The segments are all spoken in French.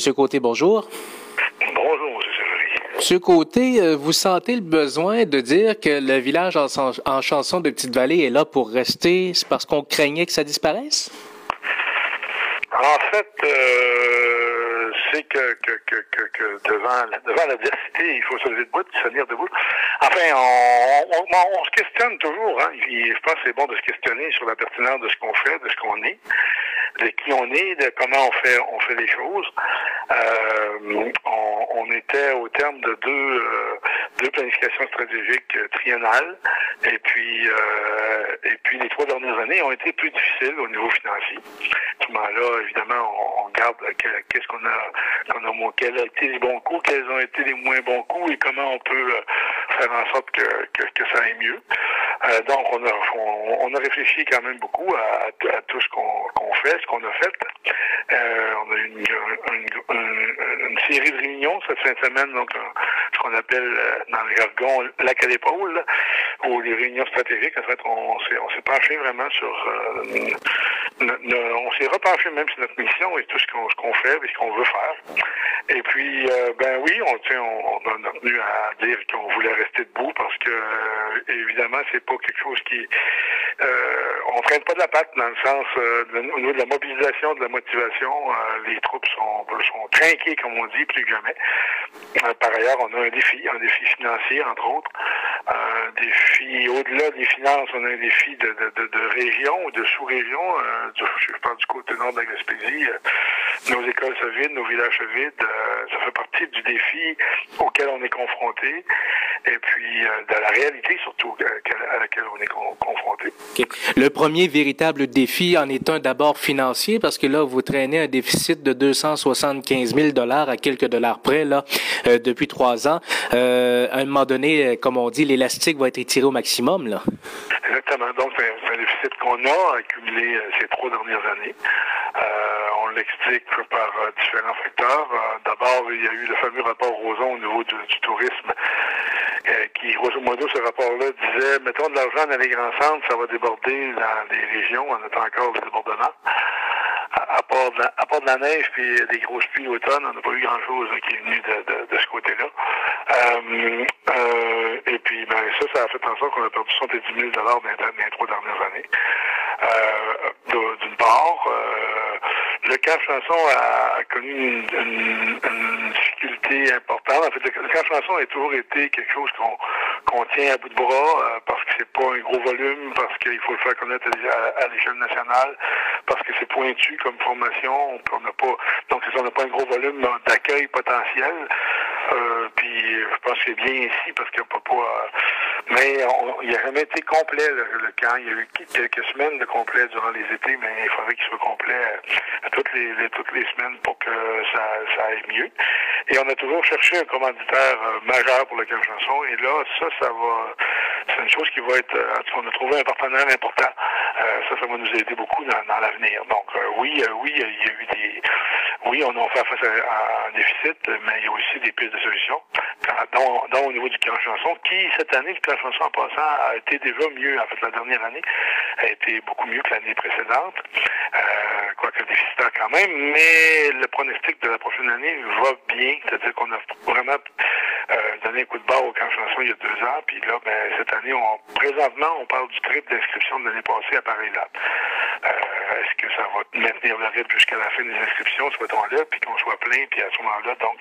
Monsieur Côté, bonjour. Bonjour, M. Sergerie. Monsieur Côté, euh, vous sentez le besoin de dire que le village en, en chanson de Petite-Vallée est là pour rester, c'est parce qu'on craignait que ça disparaisse? En fait, euh, c'est que, que, que, que, devant, devant l'adversité, il faut se lever debout, se tenir debout. Enfin, on, on, on se questionne toujours. Hein. Je pense que c'est bon de se questionner sur la pertinence de ce qu'on fait, de ce qu'on est de qui on est, de comment on fait on fait les choses. Euh, on, on, était au terme de deux euh, deux planifications stratégiques triennales, et puis euh, et puis les trois dernières années ont été plus difficiles au niveau financier. À ce moment-là, évidemment, on, on regarde qu'est-ce qu'on a qu'on a quels ont été les bons coups, quels ont été les moins bons coups, et comment on peut faire en sorte que, que, que ça aille mieux. Euh, donc, on a, on, a réfléchi quand même beaucoup à, tout ce qu'on fait, ce qu'on a fait. Euh, on a eu une, série de réunions cette fin de semaine, donc ce qu'on appelle euh, dans le jargon lac à l'épaule, ou les réunions stratégiques. En fait, on, s'est on s'est penché vraiment sur euh, on s'est repenché même sur notre mission et tout ce qu'on fait et ce qu'on veut faire. Et puis, euh, ben oui, on, on, on a tenu à dire qu'on voulait rester debout parce que, euh, évidemment, c'est quelque chose qui... Euh, on traîne pas de la patte dans le sens, euh, au niveau de la mobilisation, de la motivation. Euh, les troupes sont, sont trinquées, comme on dit, plus que jamais. Euh, par ailleurs, on a un défi, un défi financier, entre autres. Défi, au-delà des finances, on a un défi de, de, de, de région ou de sous-région. je parle du côté nord de la Gaspésie. nos écoles se vident, nos villages se vident. ça fait partie du défi auquel on est confronté et puis de la réalité surtout à laquelle on est confronté. Okay. Le premier véritable défi en est un d'abord financier parce que là, vous traînez un déficit de 275 000 dollars à quelques dollars près là euh, depuis trois ans. Euh, à un moment donné, comme on dit, l'élastique va être étiré au maximum là. Exactement. Donc, c'est un déficit qu'on a accumulé ces trois dernières années. Euh, on l'explique par euh, différents facteurs. Euh, D'abord, il y a eu le fameux rapport Roson au niveau du, du tourisme qui, grosso modo, ce rapport-là disait, mettons de l'argent dans les grands centres, ça va déborder dans les régions, on attend encore le débordement. À, part de la, neige puis des grosses pluies l'automne, on n'a pas eu grand-chose qui est venu de, ce côté-là. Euh, euh, et puis, ben, ça, ça a fait en sorte qu'on a perdu 70 000 dans, dans les trois dernières années. Euh, D'une part, le camp chanson a, connu une, difficulté importante. En fait, le, le chanson a toujours été quelque chose qu'on tient à bout de bras euh, parce que c'est pas un gros volume, parce qu'il faut le faire connaître à, à l'échelle nationale, parce que c'est pointu comme formation. On n'a pas, donc on n'a pas un gros volume d'accueil potentiel. Euh, puis je pense que c'est bien ici parce qu'on peut pas. Euh, mais on, il n'a jamais été complet le, le, camp. Il y a eu quelques semaines de complet durant les étés, mais il faudrait qu'il soit complet euh, toutes les, toutes les semaines pour que ça, ça aille mieux. Et on a toujours cherché un commanditaire euh, majeur pour le camp chanson. Et là, ça, ça va. C'est une chose qui va être. En tout cas, on a trouvé un partenaire important. Euh, ça, ça va nous aider beaucoup dans, dans l'avenir. Donc, oui, oui, il y a eu des. Oui, on a fait face à, un déficit, mais il y a aussi des pistes de solutions. Dans, dans, au niveau du camp chanson, qui cette année, le camp chanson en passant a été déjà mieux. En fait, la dernière année a été beaucoup mieux que l'année précédente, euh, quoique déficitaire quand même. Mais le pronostic de la prochaine année va bien, c'est-à-dire qu'on a vraiment euh, donné un coup de barre au camp chanson il y a deux ans, puis là, ben, cette année, on, présentement, on parle du triple d'inscription de l'année passée à Est-ce que ça va maintenir le rythme jusqu'à la fin des inscriptions, souhaitons-le, puis qu'on soit plein, puis à ce moment-là, donc,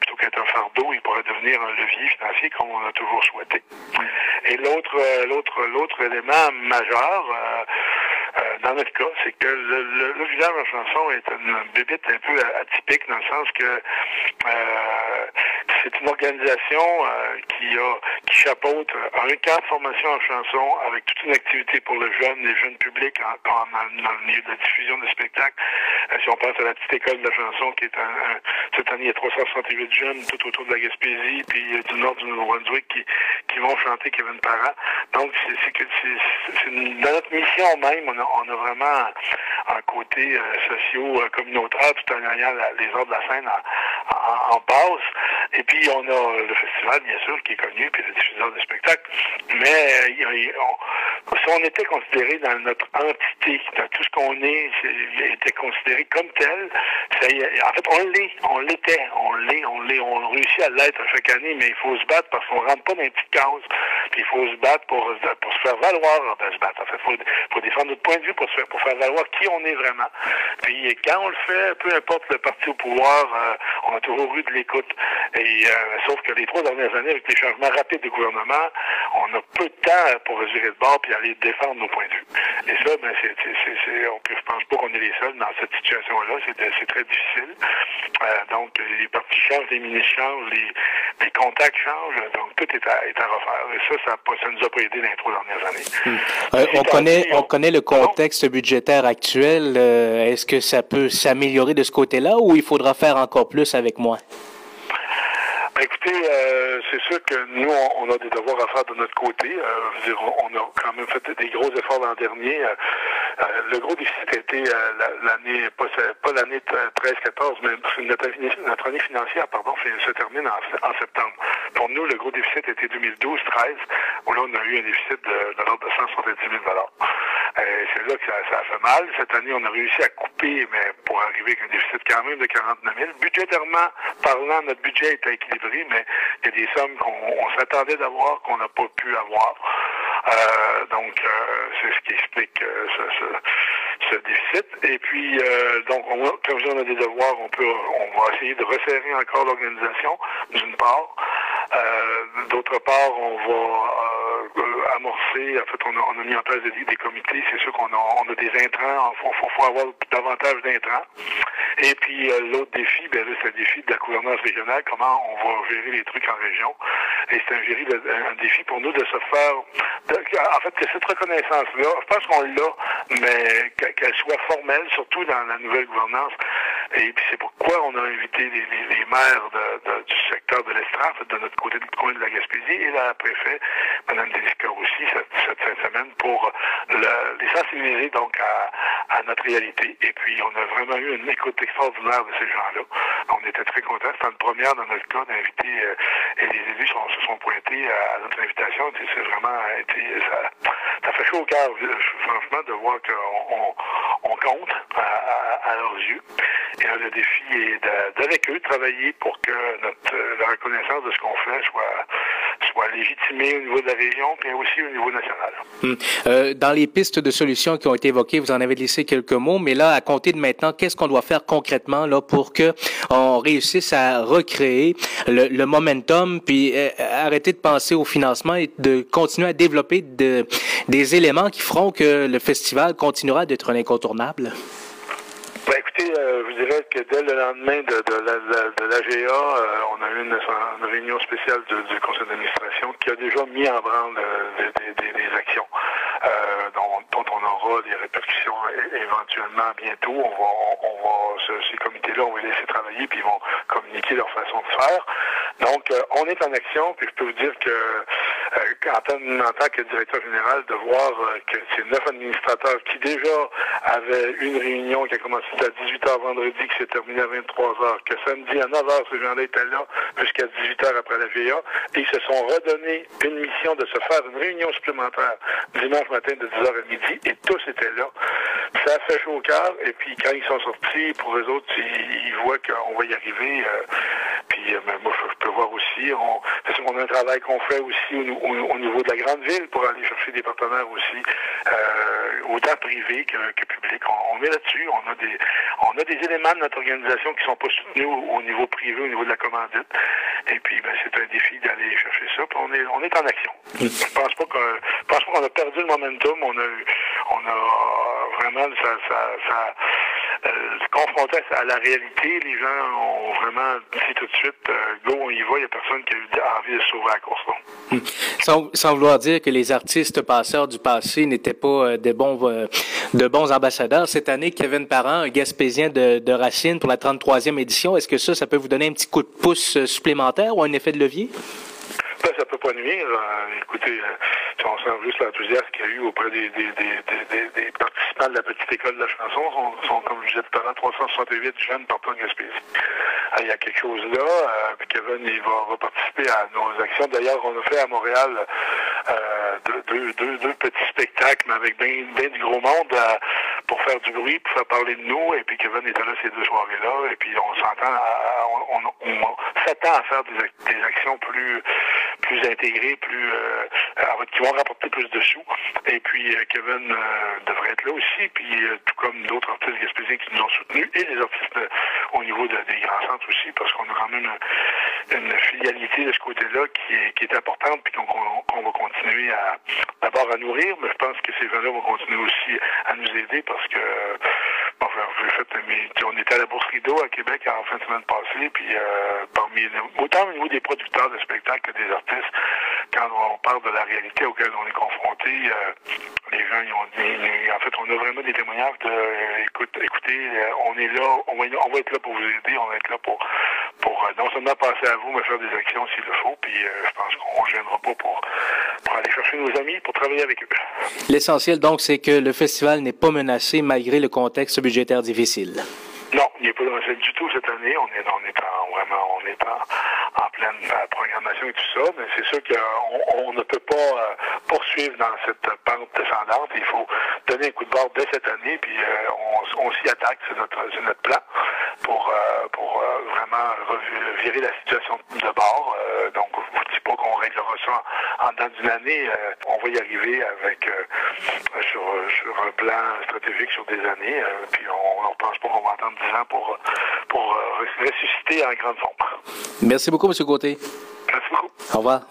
plutôt qu'être un fardeau, il pourrait devenir un levier financier comme on a toujours souhaité. Et l'autre, l'autre, l'autre élément majeur, euh, euh, dans notre cas, c'est que le, le, le, village en chanson est une bébite un peu atypique dans le sens que euh, c'est une organisation euh, qui chapeaute un cadre de formation en chanson avec toute une activité pour le jeune, les jeunes publics en, en, dans le milieu de la diffusion de spectacles. Euh, si on pense à la petite école de la chanson qui est un, un cette année il y a 368 jeunes tout autour de la Gaspésie puis euh, du nord du Nouveau-Brunswick qui, qui vont chanter Kevin Parent. Donc c'est que c'est dans notre mission même on a, vraiment un côté euh, socio-communautaire tout en ayant les ordres de la scène en, en, en, base. Et puis, on a le festival, bien sûr, qui est connu, puis le diffuseur de spectacles. Mais on, si on était considéré dans notre entité, dans tout ce qu'on est, était considéré comme tel, ça y est, en fait, on l'est, on l'était, on l'est, on l'est, on réussit à l'être chaque année, mais il faut se battre parce qu'on rentre pas dans les petites cases. Puis il faut se battre pour, se faire valoir de se battre. En fait, faut, faut, défendre notre point de vue pour, se faire, pour faire valoir qui on est vraiment. Puis quand on le fait, peu importe le parti au pouvoir, euh, on a toujours eu de l'écoute. Et euh, sauf que les trois dernières années, avec les changements rapides du gouvernement, on a peu de temps pour résumer le bord puis aller défendre nos points de vue. Et ça, ben, c'est, c'est, c'est, on, je pense pas qu'on est les seuls dans cette situation-là. C'est, c'est très difficile. Euh, donc, les partis changent, les ministres changent, les, les contacts changent. Donc, tout est à, est à refaire. Et ça, ça, ça nous a pas aidé dans les trois dernières années. Hmm. Euh, on, connaît, on, connaît le contexte budgétaire actuel. Euh, est-ce que ça peut s'améliorer de ce côté-là ou il faudra faire encore plus avec moi? Ben, écoutez, euh, c'est sûr que nous, on, a des devoirs à faire de notre côté. Euh, on a quand même fait des gros efforts l'an dernier. Euh, le gros déficit a été l'année, pas, l'année 13-14, mais notre, notre, année financière, pardon, se termine en, septembre. Pour nous, le gros déficit était 2012-13, où là, on a eu un déficit de, de l'ordre de 170 000 euh, c'est que ça, a fait mal. Cette année, on a réussi à couper, mais pour arriver avec un déficit quand même de 49 000. Budgétairement parlant, notre budget était équilibré, mais il y a des sommes qu'on s'attendait d'avoir qu'on n'a pas pu avoir. Euh, donc, euh, c'est ce qui explique ce, ce, déficit. Et puis, donc, on, comme je dis, on a des devoirs, on peut, on va essayer de resserrer encore l'organisation, d'une part. D'autre part, on va amorcer, en fait, on a, on a, mis en place des, des comités. C'est sûr qu'on a, on a des intrants. Il faut, faut, avoir davantage d'intrants. Et puis, euh, l'autre défi, ben c'est le défi de la gouvernance régionale. Comment on va gérer les trucs en région. Et c'est un, un, défi pour nous de se faire... en fait, c'est cette reconnaissance-là, je pense qu'on l'a, mais qu'elle soit formelle, surtout dans la nouvelle gouvernance. Et puis, c'est pourquoi on a invité les, maires de, de, du secteur de l'Estran, de notre côté du coin de la Gaspésie, et la préfet, Mme Delisca aussi, cette, fin de semaine, pour le, les sensibiliser donc à, notre réalité. Et puis, on a vraiment eu une écoute extraordinaire de ces gens-là. On était très contents. C'était une première dans notre cas d'inviter, euh, et les élus se sont pointés à, notre invitation. C'est vraiment été, ça, ça fait chaud au cœur, franchement, de voir qu'on on, on compte à, leurs yeux. Et le défi est d'avec eux travailler pour que notre, la reconnaissance de ce qu'on fait soit soit légitimé au niveau de la région, mais aussi au niveau national. Hmm. Euh, dans les pistes de solutions qui ont été évoquées, vous en avez laissé quelques mots, mais là, à compter de maintenant, qu'est-ce qu'on doit faire concrètement là pour que on réussisse à recréer le, momentum, puis euh, arrêter de penser au financement et de continuer à développer de, des éléments qui feront que le festival continuera d'être un incontournable? Euh, je dirais que dès le lendemain de, de, la, de, l'AGA, euh, on a eu une, réunion spéciale du, conseil d'administration qui a déjà mis en branle euh, des, actions dont, on aura des répercussions éventuellement bientôt. On va, on, va ce, ces comités-là, on va les laisser travailler puis ils vont communiquer leur façon de faire. Donc, on est en action, puis je peux vous dire que euh, en, tant, que directeur général, de voir que ces neuf administrateurs qui déjà avaient une réunion qui a commencé à 18h vendredi, qui s'est terminé à 23h, que samedi à 9h, ces gens-là étaient là jusqu'à 18h après la VA, ils se sont redonnés une mission de se faire une réunion supplémentaire dimanche matin de 10h à midi, et tous étaient là. Ça a fait chaud au cœur, et puis quand ils sont sortis, pour eux autres, ils, voient qu'on va y arriver. Euh, puis euh, moi, je peux voir aussi, on, on a un travail qu'on fait aussi au, au, niveau de la grande ville pour aller chercher des partenaires aussi, euh, autant privés que, que publics. On, on est là-dessus, on a des on a des éléments de notre organisation qui sont pas soutenus au, niveau privé, au niveau de la commandite. Et puis, ben, c'est un défi d'aller chercher ça. Puis on est, on est en action. Je pense pas qu'on, pense pas qu'on a perdu le momentum. On a, on a vraiment, ça, ça, ça euh, confronté à la réalité, les gens ont vraiment dit tout de suite, euh, go, on y va, il n'y a personne qui a envie de sauver la course. Hmm. Sans, sans, vouloir dire que les artistes passeurs du passé n'étaient pas euh, des bons, euh, de bons ambassadeurs, cette année, Kevin Parent, un Gaspésien de, de Racine pour la 33e édition, est-ce que ça, ça peut vous donner un petit coup de pouce supplémentaire ou un effet de levier? Peut pas nuire. écoutez, si on sent juste l'enthousiasme qu'il y a eu auprès des, des, des, des, participants de la petite école de la chanson, sont, sont comme je disais tout à l'heure, 368 jeunes par en Gaspésie. Ah, il y a quelque chose là. Euh, Kevin, il va, va, participer à nos actions. D'ailleurs, on a fait à Montréal euh, deux, deux, deux, petits spectacles, mais avec bien, bien du gros monde pour faire du bruit, pour faire parler de nous. Et puis Kevin était là ces deux soirées-là. Et puis on s'entend, on, on, s'attend à faire des, des, actions plus plus intégrées, plus qui vont rapporter plus de sous. Et puis Kevin devrait être là aussi. Puis tout comme d'autres artistes gaspésiens qui nous ont soutenus et les artistes au niveau de, des grands centres aussi, parce qu'on a quand même une, filialité de ce côté-là qui est, qui est importante, puis qu'on va continuer à d'abord à nourrir, mais je pense que ces gens-là vont continuer aussi à nous aider parce que on était à la Bourse Rideau à Québec en fin de semaine passée, puis euh, parmi autant au niveau des producteurs de spectacles que des artistes, quand on parle de la réalité auquel on est confronté, euh, les gens ils ont dit, en fait on a vraiment des témoignages de euh, écoute, écoutez, on est là, on va, on va être là pour vous aider, on va être là pour pour non seulement passer à vous, mais faire des actions s'il le faut, puis je pense qu'on ne gênera pas pour, pour aller chercher nos amis, pour travailler avec eux. L'essentiel donc c'est que le festival n'est pas menacé malgré le contexte budgétaire difficile. Non, il n'est pas menacé du tout cette année. On est, on est en, on est en, en pleine euh, programmation et tout ça, mais c'est sûr qu'on on ne peut pas euh, poursuivre dans cette pente descendante. Il faut donner un coup de bord dès cette année, puis euh, on, s'y attaque, c'est notre, plan pour, vraiment virer la situation de bord. donc, je ne dis pas qu'on réglera ça en, dedans d'une année. on va y arriver avec sur, sur un plan stratégique sur des années, puis on ne pense pas qu'on va attendre 10 ans pour, pour ressusciter en grande forme. Merci beaucoup, M. Gauthier. Merci beaucoup. Au revoir.